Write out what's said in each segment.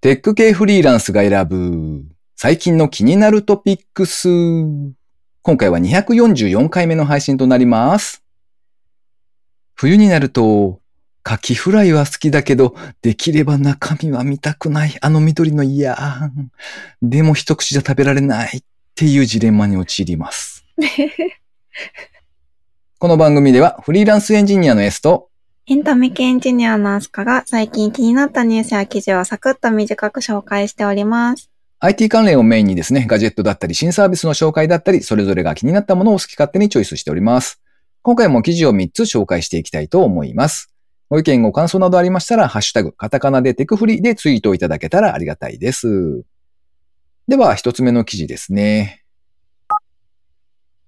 テック系フリーランスが選ぶ最近の気になるトピックス。今回は244回目の配信となります。冬になると、カキフライは好きだけど、できれば中身は見たくない。あの緑の嫌。でも一口じゃ食べられないっていうジレンマに陥ります。この番組ではフリーランスエンジニアの S とエンタメ系エンジニアのアスカが最近気になったニュースや記事をサクッと短く紹介しております。IT 関連をメインにですね、ガジェットだったり新サービスの紹介だったり、それぞれが気になったものを好き勝手にチョイスしております。今回も記事を3つ紹介していきたいと思います。ご意見ご感想などありましたら、ハッシュタグ、カタカナでテクフリでツイートいただけたらありがたいです。では、一つ目の記事ですね。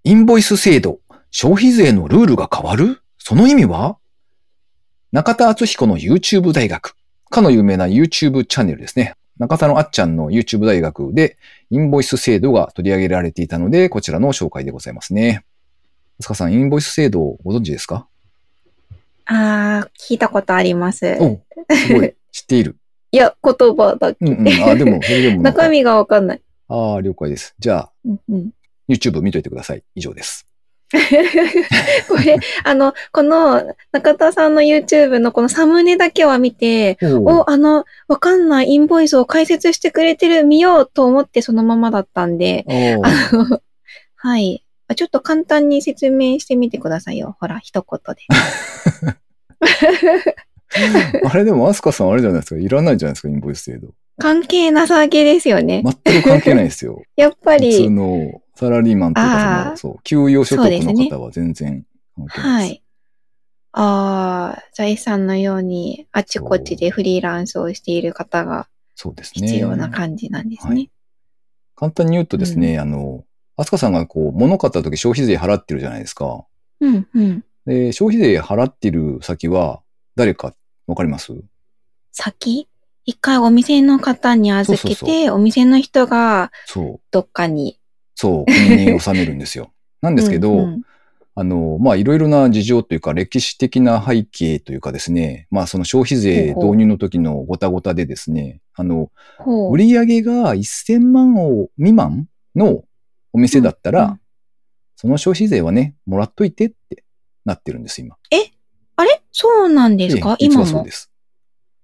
インボイス制度、消費税のルールが変わる？その意味は？中田敦彦の YouTube 大学。かの有名な YouTube チャンネルですね。中田のあっちゃんの YouTube 大学でインボイス制度が取り上げられていたので、こちらの紹介でございますね。あすかさん、インボイス制度をご存知ですか？あー、聞いたことあります。おすごい。知っている。いや、言葉だけ。うんうん。あ、でも、それでも 中身がわかんない。ああ、了解です。じゃあ、うんうん、YouTube 見といてください。以上です。これ、あの、この中田さんの YouTube のこのサムネだけは見て、おお、あの、わかんないインボイスを解説してくれてる、見ようと思ってそのままだったんで、おあの、はい。あちょっと簡単に説明してみてくださいよ。ほら、一言で。あれでも、アスカさんあれじゃないですか。いらないじゃないですか、インボイス制度。関係なさげですよね。全く関係ないですよ。やっぱ普通り、のサラリーマンというか、その、そう、給与所得の方は全然関係なです。はいい。ああ、財産のようにあちこちでフリーランスをしている方がそうですね。必要な感じなんですはね。簡単に言うとですね、あの、アスカさんがこう、物買った時消費税払ってるじゃないですか。うん、うん。で、消費税払ってる先は誰かわかります？先？一回お店の方に預けて、お店の人が。どっかに。そう、国に納めるんですよ。なんですけど、うんうんあの、まあ、いろいろな事情というか、歴史的な背景というかですね、まあ、その消費税導入の時のごたごたでですね、あの、売上が1000万を未満のお店だったら、うんうんその消費税はね、もらっといてってなってるんです、今。あれ？そうなんですか？ええ実今も？はそうで。す。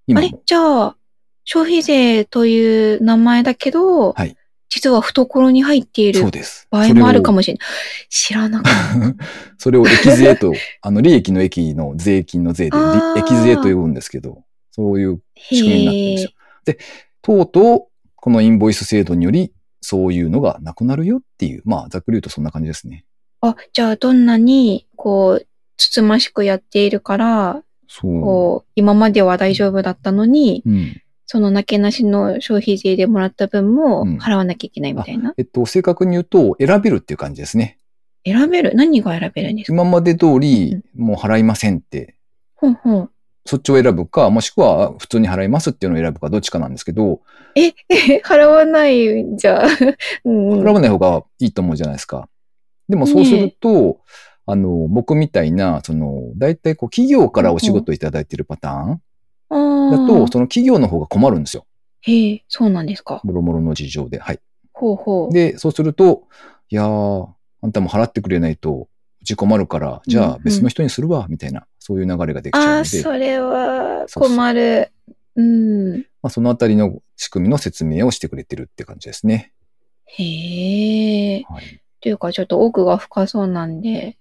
今あれ？も。じゃあ、消費税という名前だけど、はい実は懐に入っているそうです。場合もあるかも。もしれない。知らなかった。それを益税と、あの、利益の益の税金の税で、益税と呼ぶんですけど、そういう仕組みになってるんですよへ。で、とうとう、このインボイス制度により、そういうのがなくなるよっていう、まあ、ざっくり言うとそんな感じですね。あ、じゃあどんなに、こう、つつましくやっているから、そう。こう、今までは大丈夫だったのに、うん。そのなけなしの消費税でもらった分もうん払わなきゃいけないみたいな。えっと、正確に言うと、選べるっていう感じですね。選べる？何が選べるんですか？今まで通り、もう払いませんって、ほんほん。そっちを選ぶか、もしくは普通に払いますっていうのを選ぶか、どっちかなんですけど、え、払わないんじゃ。うんうん払わない方がいいと思うじゃないですか。でもそうすると、あの、僕みたいな、その、大体こう、企業からお仕事いただいてるパターンだと、その企業の方が困るんですよ。へえ、そうなんですか。もろもろの事情で。はい。ほうほう。で、そうすると、いやー、あんたも払ってくれないと、うち困るから、じゃあうんうん別の人にするわ、みたいな、そういう流れができちゃうああ、ので、それはそうそう困る。うん。まあ、そのあたりの仕組みの説明をしてくれてるって感じですね。へえ。はい。というか、ちょっと奥が深そうなんで、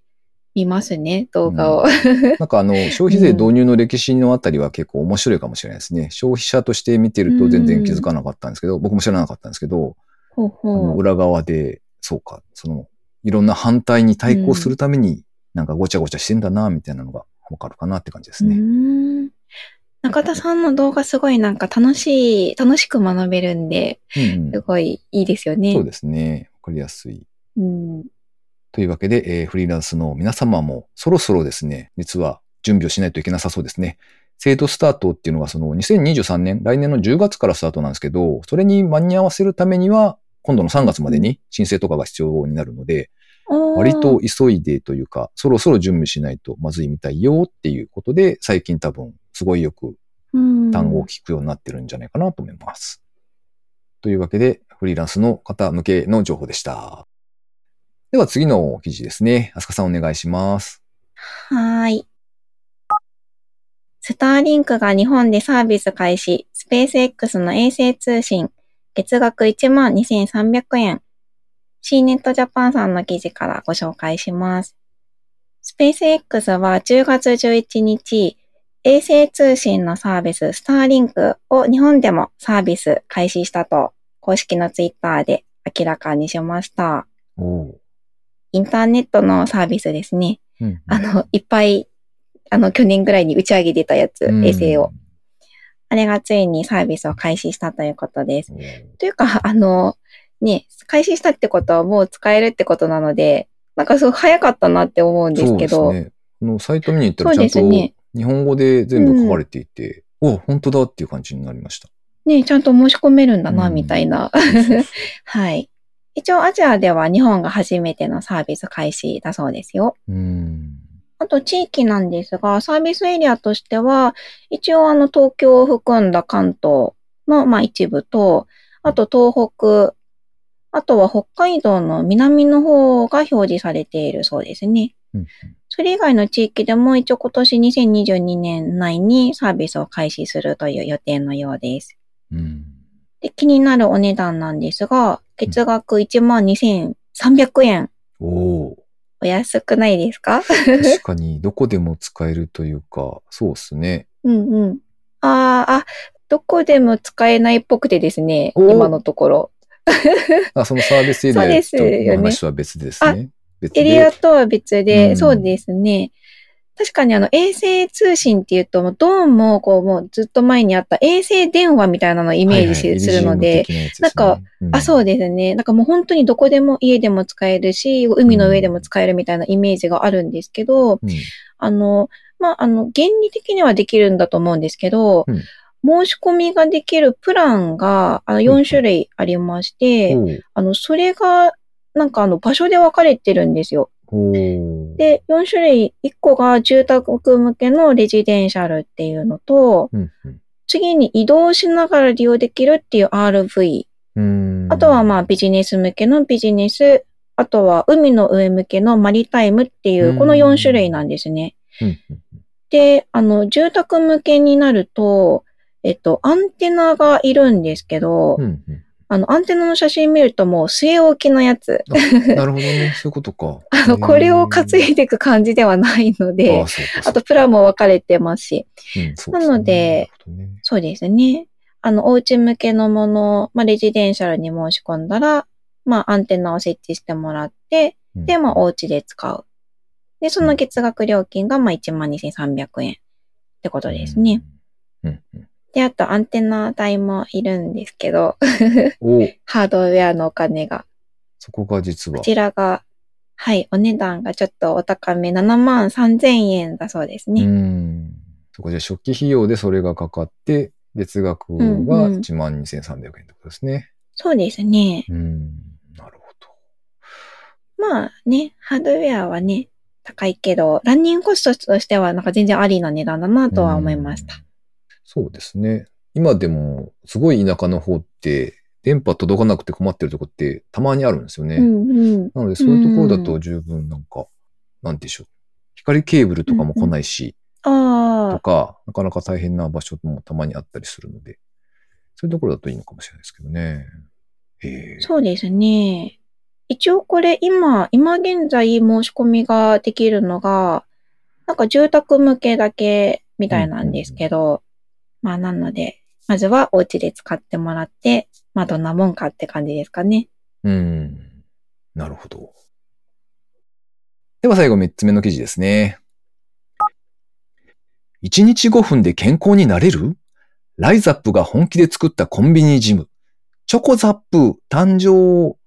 見ますね、動画を。なんかあの、消費税導入の歴史のあたりは結構面白いかもしれないですね。消費者として見てると全然気づかなかったんですけど、僕も知らなかったんですけど、ほうあほう。の裏側で、そうか、その、いろんな反対に対抗するために、なんかごちゃごちゃしてんだな、みたいなのがわかるかなって感じですうね。中田さんの動画すごいなんか楽しい、楽しく学べるんで、うんうん、すごいいいですよね。そうですね。わかりやすい。うん。というわけで、えーフリーランスの皆様もそろそろですね、実は準備をしないといけなさそうですね。制度スタートっていうのがその2023年、来年の10月からスタートなんですけど、それに間に合わせるためには、今度の3月までに申請とかが必要になるので、割と急いでというか、そろそろ準備しないとまずいみたいよっていうことで、最近多分すごいよくうん単語を聞くようになってるんじゃないかなと思います。というわけで、フリーランスの方向けの情報でした。では次の記事ですね。あすかさんお願いします。はーい。スターリンクが日本でサービス開始、スペース X の衛星通信、月額12,300円。C ネットジャパンさんの記事からご紹介します。スペース X は10月11日、衛星通信のサービススターリンクを日本でもサービス開始したと公式のツイッターで明らかにしました。おーインターネットのサービスですね。うんあの、いっぱい、あの、去年ぐらいに打ち上げてたやつ、衛星を。。あれがついにサービスを開始したということです。うんというか、あの、ね、開始したってことはもう使えるってことなので、なんかすごい早かったなって思うんですけど、そうですね。このサイト見に行ったらちゃんと日本語で全部書かれていて、お、本当だっていう感じになりました。ね、ちゃんと申し込めるんだな、うんみたいな。はい。一応アジアでは日本が初めてのサービス開始だそうですよ。うん。あと地域なんですが、サービスエリアとしては、一応あの東京を含んだ関東の、まあ、一部と、あと東北、あとは北海道の南の方が表示されているそうですね。うんそれ以外の地域でも一応今年2022年内にサービスを開始するという予定のようです。うん。で気になるお値段なんですが、月額12,300円。おおお安くないですか？ー確かにどこでも使えるというか、そうですね。うんうん。ああ、あ、どこでも使えないっぽくてですね、お今のところ。あ、そのサービスエリアと話は別ですね。別エリアとは別で、うんそうですね。確かにあの衛星通信っていうと、もうどうもこうもうずっと前にあった衛星電話みたいなのをイメージしするので、、なんか、あ、そうでですね。なんかもう本当にどこでも家でも使えるし、海の上でも使えるみたいなイメージがあるんですけど、うん。あの、まあ、あの、原理的にはできるんだと思うんですけど、うん。申し込みができるプランが、あの、うん4種類ありまして、おう。あの、それが、なんかあの、場所で分かれてるんですよ。で、4種類、1個が住宅向けのレジデンシャルっていうのと、うんうん。次に移動しながら利用できるっていう RV。うん。あとはまあビジネス向けのビジネス、あとは海の上向けのマリタイムっていうう、ん。この4種類なんですね。うんうん。で、あの、住宅向けになると、えっと、アンテナがいるんですけど、うんうんあの、アンテナの写真見るともう据え置きのやつ。なるほどね。そういうことか。あの、これを担でいでいく感じではないのであ、あとプランも分かれてますし、うんなので、すねそうですね。あの、お家向けのもの、まあ、レジデンシャルに申し込んだら、まあ、アンテナを設置してもらって、で、まあ、お家で使う。で、その月額料金が、まあ、12,300円ってことですね。。うんうんで、あと、アンテナ代もいるんですけど、ハードウェアのお金が。そこが実はこ。ちらが、はい、お値段がちょっとお高め、7万3000円だそうですうね。ん。そこじゃ初期費用でそれがかかって、月額がうんうん1万2300円ってことですね。そうですね。うん。なるほど。まあね、ハードウェアはね、高いけど、ランニングコストとしてはなんか全然ありな値段だなとは思いましたうん。。そうですね。今でも、すごい田舎の方って、電波届かなくて困ってるとこってたまにあるんですよね。うんうん。なので、そういうところだと十分なんか、なんでしょう。光ケーブルとかも来ないし、とああ、か、なかなか大変な場所もたまにあったりするので、そういうところだといいのかもしれないですけどね。そうですね。一応これ今、今現在申し込みができるのが、なんか住宅向けだけみたいなんですけど、まあなので、まずはお家で使ってもらって、まあどんなもんかって感じですかね。うん。なるほど。では最後3つ目の記事ですね。1日5分で健康になれる？ライザップが本気で作ったコンビニジム。チョコザップ誕生。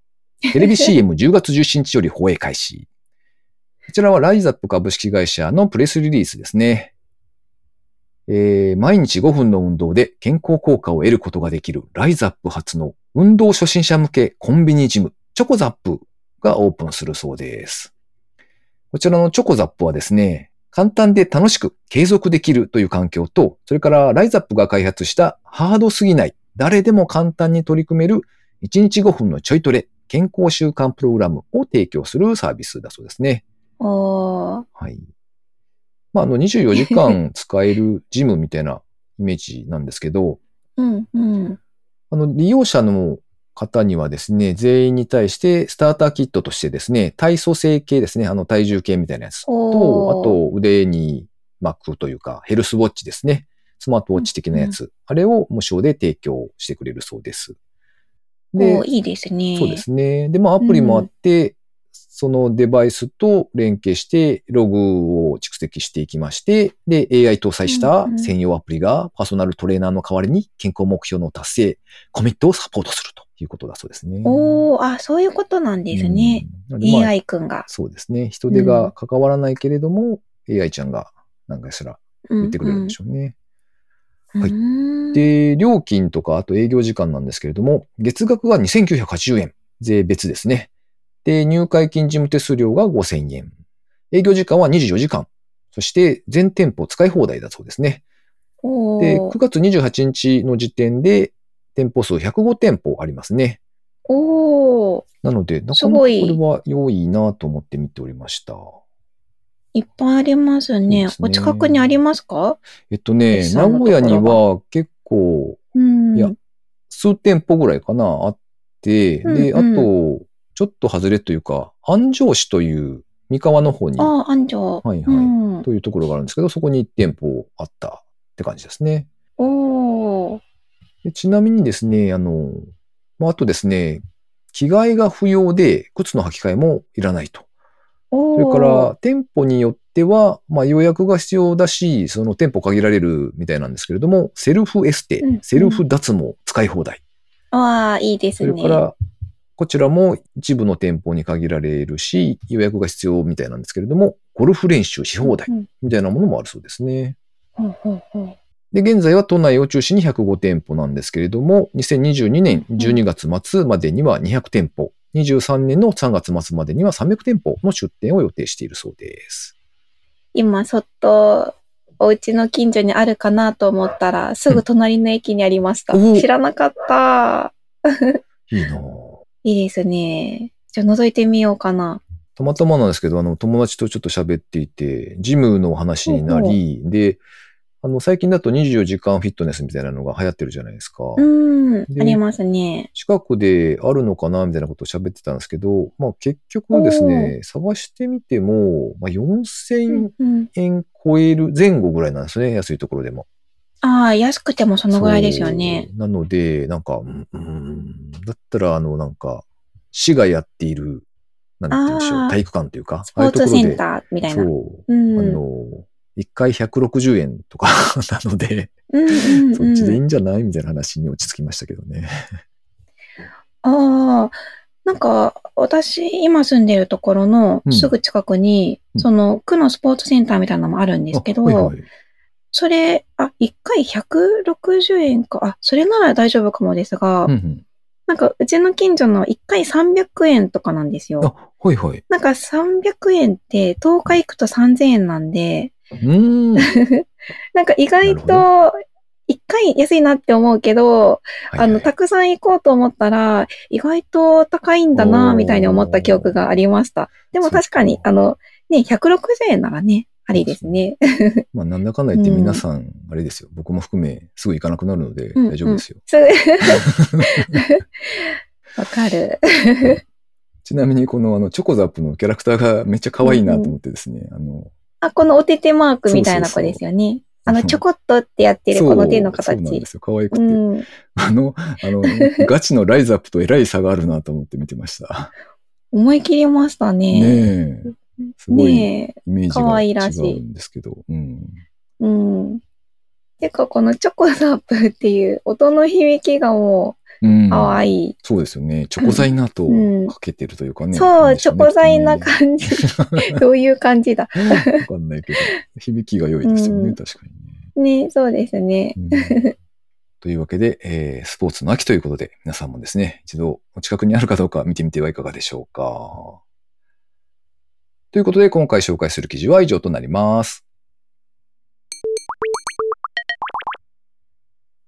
テレビ CM10 月17日より放映開始。こちらはライザップ株式会社のプレスリリースですね。えー毎日5分の運動で健康効果を得ることができるライザップ初の運動初心者向けコンビニジム、チョコザップがオープンするそうです。こちらのチョコザップはですね、簡単で楽しく継続できるという環境と、それからライザップが開発したハードすぎない、誰でも簡単に取り組める1日5分のちょいトレ、健康習慣プログラムを提供するサービスだそうですね。おー。はい。まあ、あの、24時間 使えるジムみたいなイメージなんですけど、うん、うん。あの、利用者の方にはですね、全員に対してスターターキットとしてですね、体組成計ですね、あの体重計みたいなやつと、あと腕に巻くというか、ヘルスウォッチですね。スマートウォッチ的なやつ。あれを無償で提供してくれるそうです。でいいですね。そうですね。で、まあアプリもあって、そのデバイスと連携して、ログを蓄積していきまして、で、AI 搭載したうんうん専用アプリがパーソナルトレーナーの代わりに健康目標の達成、コミットをサポートするということだそうですね。おー、あ、そういうことなんですね。うん。AI 君が。そうですね。人手が関わらないけれども、AI ちゃんが何かしら言言ってくれるんでしょうね。ょはいで、で、料金とか、あと営業時間なんですけれども、月額が2980円、税別ですね。で、入会金事務手数料が5000円。営業時間は24時間。そして、全店舗使い放題だそうですね。おで、ー9月28日の時点で、店舗数105店舗ありますね。おー、なので、なすかなかこれは良いなと思って見ておりました。いっぱいありますね。すねお近くにありますか？えっとね、名古屋には結構、うん。いや数店舗ぐらいかな、あって、で、あうんと、ちょっと外れというか、安城市という三河の方に、ああ、安城。はいはいうん、というところがあるんですけど、そこに1店舗あったって感じですね。おー。でちなみにですね、あの、まあ、あとですね、着替えが不要で、靴の履き替えもいらないと。それから、店舗によっては、まあ、予約が必要だし、その店舗限られるみたいなんですけれども、セルフエステ、うんセルフ脱毛使い放題。ああ、いいですそね。れから、こちらも一部の店舗に限られるし、予約が必要みたいなんですけれども、ゴルフ練習し放題うんみたいなものもあるそうですね。で、現在は都内を中心に105店舗なんですけれども、2022年12月末までには200店舗、23年の3月末までには300店舗の出店を予定しているそうです。今、そっと、お家の近所にあるかなと思ったら、すぐ隣の駅にありました。お知らなかった。いいなぁいいですね。じゃあ、覗いてみようかな。たまたまなんですけど、あの、友達とちょっと喋っていて、ジムの話になり、で、あの、最近だと24時間フィットネスみたいなのが流行ってるじゃないですか。うん、でありますね。近くであるのかなみたいなことを喋ってたんですけど、まあ結局ですね、探してみても、まあ、4000うん、円超える前後ぐらいなんですね、安いところでも。ああ、安くてもそのぐらいですよね。なので、なんか、うんうんだったら、あの、なんか、市がやっている、なんて言うんでしょう、体育館というか、スポーツセンーターみたいな。そう。うん。あの、1回160円とか なので、うんうんうん、そっちでいいんじゃないみたいな話に落ち着きましたけどね。ああ、なんか、私、今住んでるところのうんすぐ近くに、うんその、区のスポーツセンターみたいなのもあるんですけど、あはいはい。それ、あ、1回160円か、あ、それなら大丈夫かもですが、うんうんなんか、うちの近所の1回300円とかなんですよ。あ、はいはい。なんか300円って10日行くと3000円なんで、うーん。は いなんか意外なと、1回安いなって思うけど、あの、はいたくさん行こうと思ったら、意外と高いんだな、みたいに思った記憶がありました。でも確かにあの、ね、160円ならね、ありですね。まあ、なんだかんだ言って皆さん、あれですよ。僕も含め、すぐ行かなくなるのでうん大丈夫ですよ。す わかる。ちなみに、この、あの、チョコザップのキャラクターがめっちゃ可愛いなと思ってですね。あの、あ、このお手手マークみたいな子ですよね。あの、ちょこっとってやってるこの手の形そうそうなんで。すよ。可愛くて。うん。あの、あの、ガチのライズアップとえらい差があるなと思って見てました。思い切りましたね。ねえ。すごいねイメージ可が違愛らしいうんですけど。うん。え。うん。てか、このチョコザップっていう音の響きがもうんう可愛い。そうですよね。チョコ材なとうんかけてるというかね。そう、チョコ材なじ。感じ。どういう感じだ。わかんないけど、響きが良いですよね、うん確かにね。ね、そうですね。うんというわけで、えースポーツの秋ということで、皆さんもですね、一度お近くにあるかどうか見てみてはいかがでしょうか。ということで、今回紹介する記事は以上となります。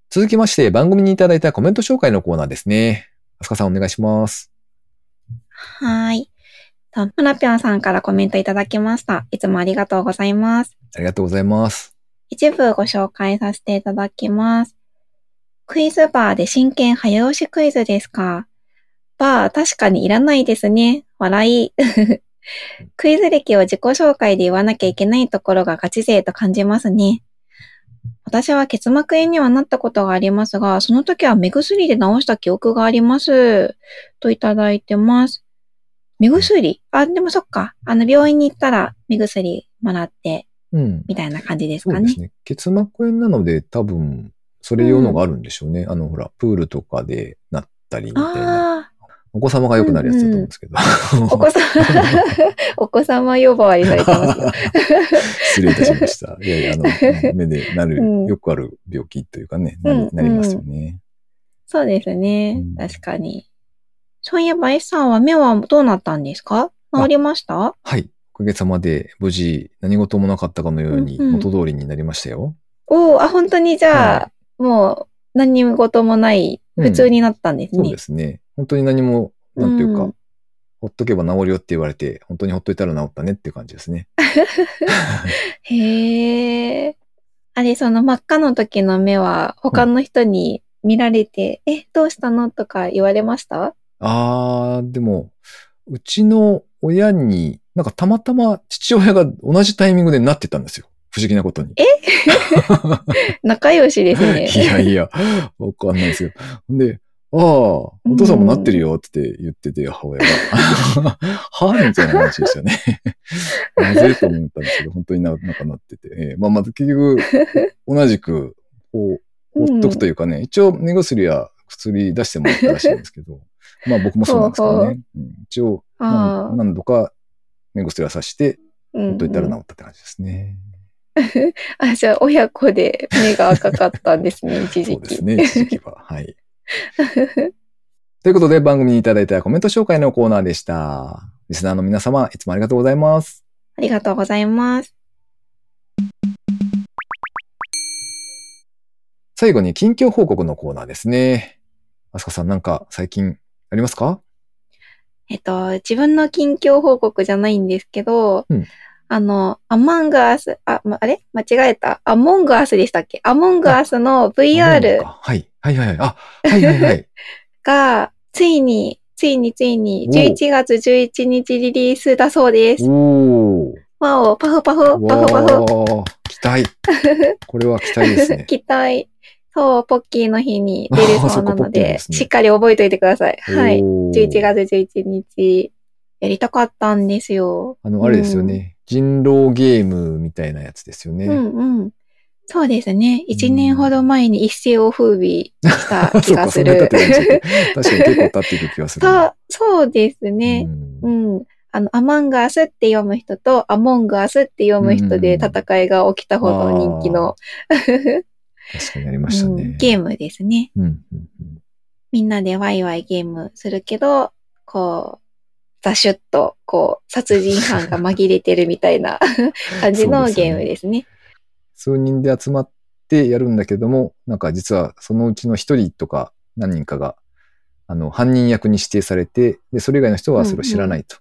続きまして、番組にいただいたコメント紹介のコーナーですね。あすかさんお願いします。はい。と、ぴょんさんからコメントいただきました。いつもありがとうございます。ありがとうございます。一部ご紹介させていただきます。クイズバーで真剣早押しクイズですか？バー確かにいらないですね。笑い。クイズ歴を自己紹介で言わなきゃいけないところがガチ勢と感じますね。私は結膜炎にはなったことがありますが、その時は目薬で治した記憶があります。といただいてます。目薬？あ、でもそっか。あの、病院に行ったら目薬もらって、うん。みたいな感じですかねそうです。ね。結膜炎なので多分、それ用のがあるんでしょうね。あの、ほら、プールとかでなったりみたいな。あお子様が良くなるやつだと思うんですけど。あ、お子様、お子様呼ばわりされてますよ。失礼いたしました。いやいや、あの、目でなる、うんよくある病気というかね、なりうんなりますよね。そうですねうん。確かに。そういえば S さんは目はどうなったんですか？治りました？はい。おかげさまで無事何事もなかったかのようにうんうん元通りになりましたよ。おお、あ、本当にじゃあ、はもう何事もない、うん普通になったんですね。そうですね。本当に何も、なんていうか、うんほっとけば治るよって言われて、本当にほっといたら治ったねっていう感じですね。へえ。あれ、その真っ赤の時の目は他の人に見られて、え、どうしたのとか言われました？あー、でも、うちの親に、なんかたまたま父親が同じタイミングでなってたんですよ。不思議なことに。仲良しですね。いやいや、わかんないですよ。で、ああ、お父さんもなってるよって言ってて、母親が。はみたいな話でしたね。なぜと思ったんですけど、本当にななんかなってて。えーまあ、まず結局、同じく、こう、ほっとくというかね、一応目薬や薬出してもらったらしいんですけど、まあ僕もそうなんですけどね。うん一応あ何、何度か目薬はさして、うんほっといたら治ったって感じですね。あ、じゃあ親子で目が赤かったんですね、一時期。そうですね、一時期は。はい。ということで番組にいただいたコメント紹介のコーナーでした。リスナーの皆様、いつもありがとうございます。ありがとうございます。最後に近況報告のコーナーですね。あすかさんなんか最近ありますか？えっと、自分の近況報告じゃないんですけど、うんあの、アマングアス、あ、ま、あれ？間違えた。アモングアスでしたっけ？アモングアスの VR はい。はいはいはい。あ、はいはいはい。が、ついに、ついについに、お11月11日リリースだそうです。おー。わお、パフパフ、パわフパフ。ー。期待。これは期待ですね。期待。そう、ポッキーの日に出るそうなので、ですねしっかり覚えておいてください。はい。おー11月11日、やりたかったんですよ。あの、あれですよね。人狼ゲームみたいなやつですよね。うんうん。そうですね。1年ほど前に一世を風靡した気 そうか、がする。て確かに結構経っていく気がするな。そう、ですね。ううんん。あの、アマンガースって読む人と、アモンガースって読む人で戦いが起きたほど人気の、確かにありましたね。うんゲームですね。うんうんうんみんなでワイワイゲームするけど、こう、ザシュッと、こう、殺人犯が紛れてるみたいな 感じのゲームですね。数人で集まってやるんだけども、なんか実はそのうちの一人とか何人かが、あの、犯人役に指定されて、で、それ以外の人はそれを知らないと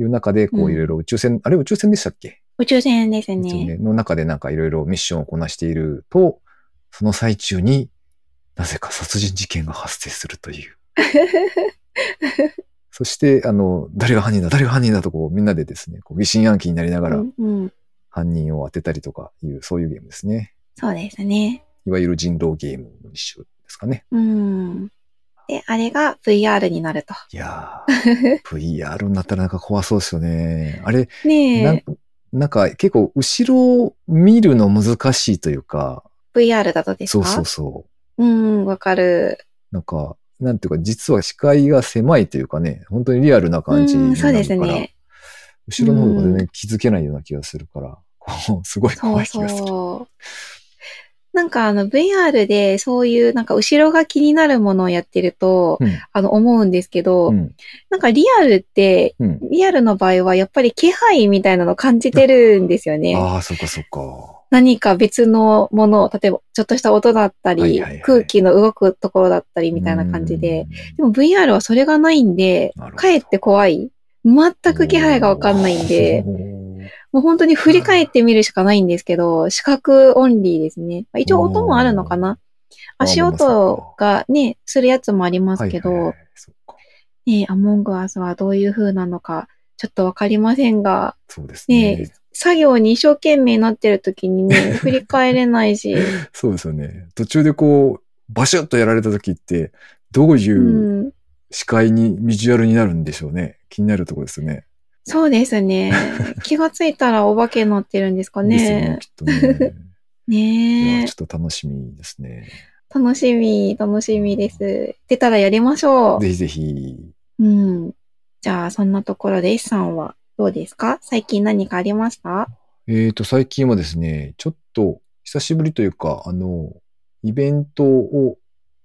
いう中で、こうんういろいろ宇宙船、あれ宇宙船でしたっけ？宇宙船です。ね。の中でなんかいろいろミッションをこなしていると、その最中になぜか殺人事件が発生するという。そして、あの、誰が犯人だ、誰が犯人だとこうみんなでですね、こう疑心暗鬼になりながら犯人を当てたりとかいう、そういうゲームですね。そうですね。いわゆる人狼ゲームの一種ですかね。うん。で、あれが VR になると。いやー、VR になったらなんか怖そうですよね。あれ、ねえなん、なんか結構後ろを見るの難しいというか、VR だとですか？そうそうそう。うん、わかる。なんか、なんていうか、実は視界が狭いというかね、本当にリアルな感じにうん、なるから、そうですね。後ろの方が全然気づけないような気がするから、こう すごいそう怖い気がする。そう。なんかあの VR でそういうなんか後ろが気になるものをやってると、うんあの思うんですけど、うんなんかリアルって、うんリアルの場合はやっぱり気配みたいなの感じてるんですよね。ああ、そっかそっか。何か別のものを、例えばちょっとした音だったり、はいはいはい。空気の動くところだったりみたいな感じで。でも VR はそれがないんでかえって怖い。全く気配がわかんないんで、もう本当に振り返ってみるしかないんですけど、視覚オンリーですね。まあ一応音もあるのかな。足音がね、するやつもありますけど、はいはいはい。そっか。ね、アモングアスはどういう風なのか、ちょっとわかりませんが、そうですね。ね作業に一生懸命なってる時にね、振り返れないし、そうですよね。途中でこう、バシュッとやられた時って、どういううん視界に、ビジュアルになるんでしょうね。気になるところですよね。そうですね。気がついたらお化けになってるんですかですよねね。、きっとね。いねちょっと楽しみですね。楽しみ、楽しみです。出たらやりましょぜひぜひ。う。うん。じゃあ、そんなところで S さんはどうですか？最近何かありました？えっ、と、最近はですね、ちょっと久しぶりというか、あの、イベントを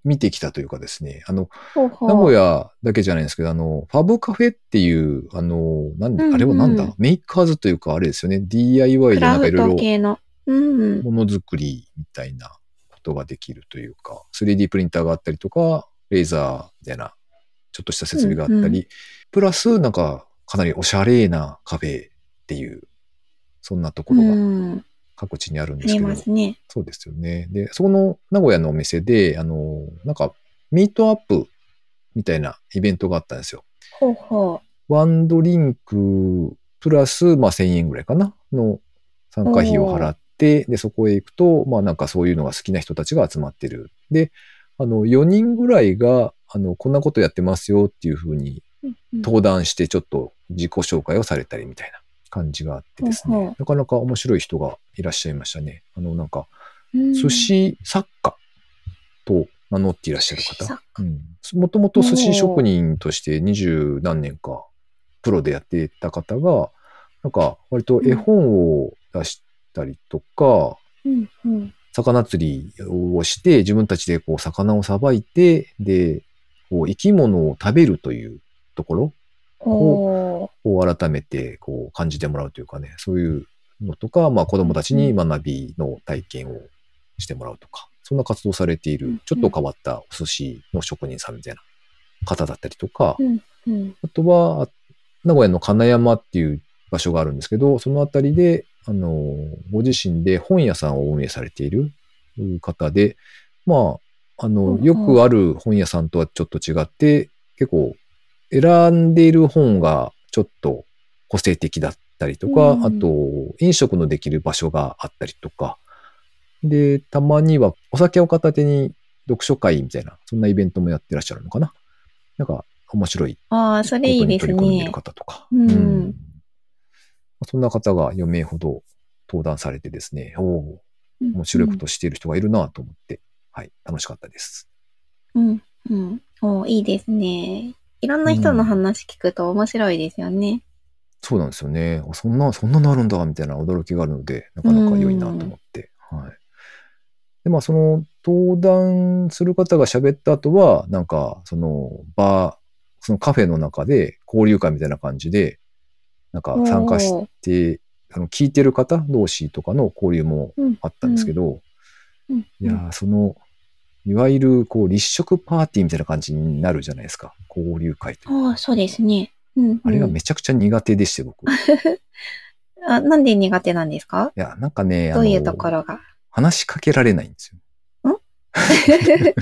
見てきたというかですね、あの、ほうほう。名古屋だけじゃないんですけど、あの、ファブカフェっていう、あの、なんで、うんうん。あれはなんだ？メーカーズというか、あれですよね、DIY クでなんかいろいろ。ものづくりみたいなことができるというか、3D プリンターがあったりとか、レーザーみたいな、ちょっとした設備があったり、うんうプラス、なんか、かなりおしゃれなカフェっていう、そんなとこうろがん。各地にあるんありですけど、ますね。そうですよね。で、そこの名古屋のお店で、あの、なんか、ミートアップみたいなイベントがあったんですよ。ほうほワンドリンクプラス、まあ、1000円ぐらいかな？の参加費を払って、で、そこへ行くと、まあ、なんかそういうのが好きな人たちが集まってる。で、あの、4人ぐらいが、あの、こんなことやってますよっていうふうに登壇して、ちょっと自己紹介をされたりみたいな感じがあってですね、なかなか面白い人がいらっしゃいましたね。あの、なんか、うん。寿司作家と名乗っていらっしゃる方？もともと寿司職人として二十何年かプロでやっていた方が、なんか割と絵本を出したりとか、うんうん。魚釣りをして自分たちでこう魚をさばいて、で、こう生き物を食べるというところ？ほを改めてこう感じてもらうというかね、そういうのとか、まあ子供たちに学びの体験をしてもらうとか、そんな活動されていうんる、ちょっと変わったお寿司の職人さんみたいな方だったりとか。あとは、あ名古屋の金山っていう場所があるんですけど、そのあたりで、あの、ご自身で本屋さんを運営されている方で、まあ、あうんの、うん。よくある本屋さんとはちょっと違って、結構、選んでいる本がちょっと個性的だったりとか、うんあと、飲食のできる場所があったりとか、で、たまにはお酒を片手に読書会みたいな、そんなイベントもやってらっしゃるのかな。なんか、面白いああ、それいいですことに取り組んでる。方とか。うんそんな方が4名ほど登壇されてですね、おお、面白いことをしている人がいるなと思って、はい、楽しかったです。うん。うん。おいいですね。いろんな人の話聞くと面白いですよね。そうなんですよね。あそんな、そんなのあるんだ、みたいな驚きがあるので、なかなか良いなと思って。はい。で、まあ、その、登壇する方が喋った後は、なんか、その、バー、そのカフェの中で交流会みたいな感じで、なんか参加して、あの、聞いてる方同士とかの交流もうんあったんですけど、うん。いやーその、いわゆる、こう、立食パーティーみたいな感じになるじゃないですか。交流会という。ああ、そうですね。うん、うん。あれがめちゃくちゃ苦手でして、僕。い あ、なんで苦手なんですか？や、なんかね、どういうところが？話しかけられないんですよ。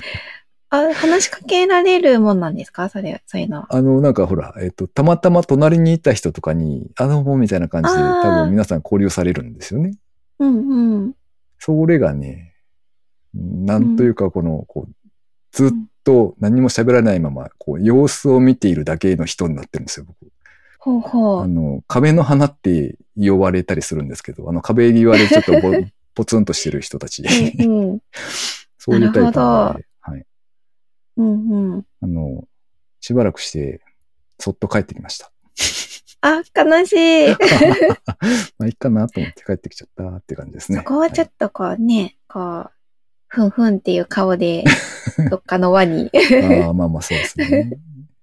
あ、話しかけられるもんなんですか？それ、そういうのは。あの、なんかほら、えっと、たまたま隣にいた人とかに、あの、みたいな感じで、多分皆さん交流されるんですよね。うんうん。それがね、なんというか、この、こう、ずっと何も喋らないまま、こう、様子を見ているだけの人になってるんですよ、僕。ほうほう。あの、壁の花って言われたりするんですけど、あの、壁に言われちょっとぼ ポツンとしてる人たち。うんうん。そういうタイプで、はい。うんうん。あの、しばらくして、そっと帰ってきました。あ、悲しい。まあ、いいかなと思って帰ってきちゃったって感じですね。そこはちょっっとこうね、こう、ふんふんっていう顔で、どっかの輪にと。ああ、まあまあそうですね。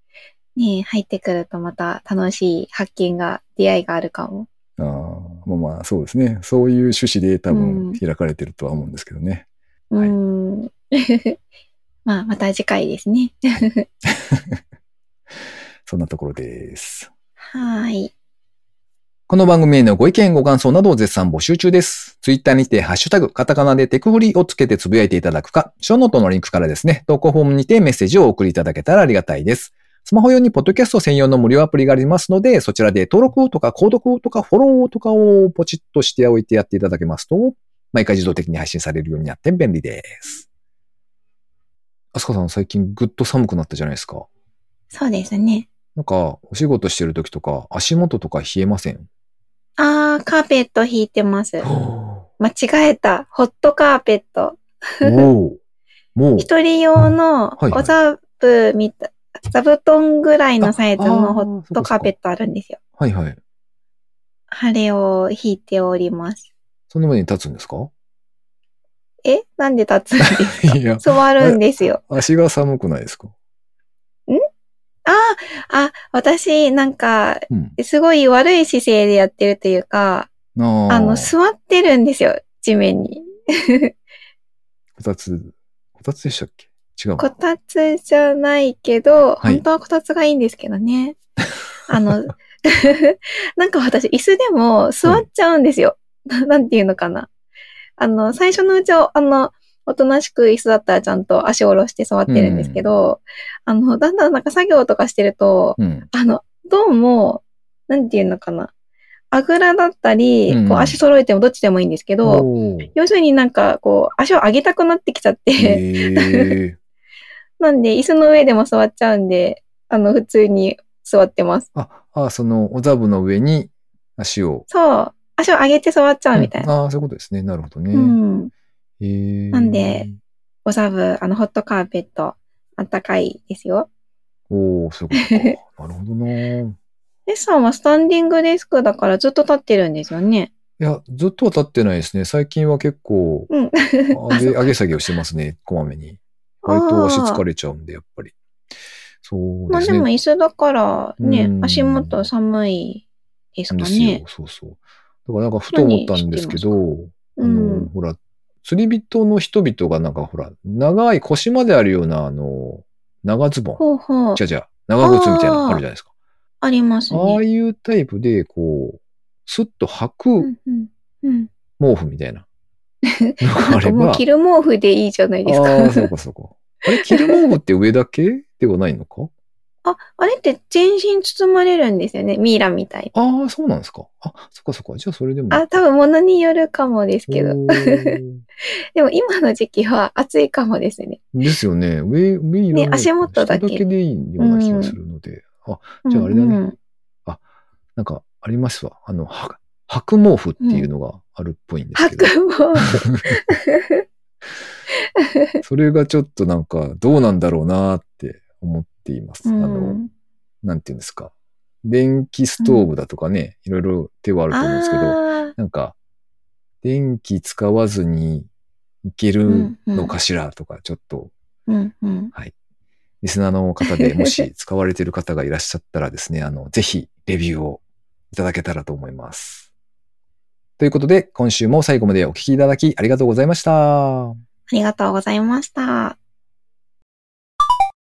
ね、入ってくるとまた楽しい発見が、出会いがあるかも。ああ。まあまあ、そうですね。そういう趣旨で多うん分開かれてるとは思うんですけどね。うはいん。まあ、また次回ですね。そんなところです。はい。この番組へのご意見、ご感想などを絶賛募集中です。ツイッターにて、ハッシュタグ、カタカナでテクフリをつけてつぶやいていただくか、ショーノートのリンクからですね、投稿フォームにてメッセージをお送りいただけたらありがたいです。スマホ用にポッドキャスト専用の無料アプリがありますので、そちらで登録とか購読とかフォローとかをポチッとしておいてやっていただけますと、毎回自動的に配信されるようになって便利です。あすかさん最近ぐっと寒くなったじゃないですか。そうですね。なんか、お仕事してる時とか、足元とか冷えません？あー、カーペット引いてます。お間違えた。ホットカーペット。おもう。一人用のはいはいお座布みた、座布団ぐらいのサイズああのホーットカーペットあるんですよ。はいはい。あれを引いております。その上に立つんですか？え？なんで立つんですか？座るんですよ。足が寒くないですか？ああ、あ、私、なんか、うん。すごい悪い姿勢でやってるというか、あーあの、座ってるんですよ、地面に。こたつ、こたつでしたっけ？違うのこたつじゃないけど、はい本当はこたつがいいんですけどね。あの、なんか私、椅子でも座っちゃうんですよ。なんていうのかな。あの、最初のうちは、あの、おとなしく椅子だったらちゃんと足を下ろして座ってるんですけど、あの、だんだんなんか作業とかしてると、うん。あの、どうも、なんていうのかな。あぐらだったり、うんこう足揃えてもどっちでもいいんですけど、要するになんかこう足を上げたくなってきちゃって、なんで椅子の上でも座っちゃうんで、あの普通に座ってます。あ、あ、その、お座布の上に足を。そう。足を上げて座っちゃうみたいな。ああ、そういうことですね。なるほどね。うん。なんで、お座布、あのホットカーペット、あったかいですよ。おおそういうことか。なるほどな。いエスさんはスタンディングデスクだからずっと立ってるんですよね。や、ずっとは立ってないですね。最近は結構、うん。上げ、上げ下げをしてますね。こまめに。割と足疲れちゃうんで、やっぱり。そうですね。まあでも椅子だからねう、ん足元寒いですかですよね。。そうそう。だからなんかふと思ったんですけど、うあの、ん。ほら、釣り人の人々がなんかほら、長い腰まであるような、あの、長ズボン。ほうほうじ。ゃじゃ長靴みたいなのあるじゃないですか。ありますああね。いうタイプで、こう、スッと履うくんうんうん。毛布みたいな あれば。かもう着る毛布でいいじゃないですか。ああ、そうかそうか。あれ、着る毛布って上だけではないのか？あ、あれって全身包まれるんですよね？ミイラみたい。ああ、そうなんですか。あ、そっかそっか。じゃあそれでも。あ、多分物によるかもですけど。でも今の時期は暑いかもですね。ですよね。上、上い。ね足元だけ下だけでいいような気がするので。あ、じゃああれだねうんうんなんかありますわ。あの、は白毛布っていうのがあるっぽいんですけど。白毛。それがちょっとなんかどうなんだろうなって思っています。うあの、んなんていうんですか。電気ストーブだとかね、いろいろ手はあると思うんですけど、あなんか、電気使わずにいけるのかしらとか、ちょっと、ーうんうん。リスナーの方で もし使われている方がいらっしゃったらですね、あの、ぜひレビューをいただけたらと思います。ということで、今週も最後までお聞きいただきありがとうございました。ありがとうございました。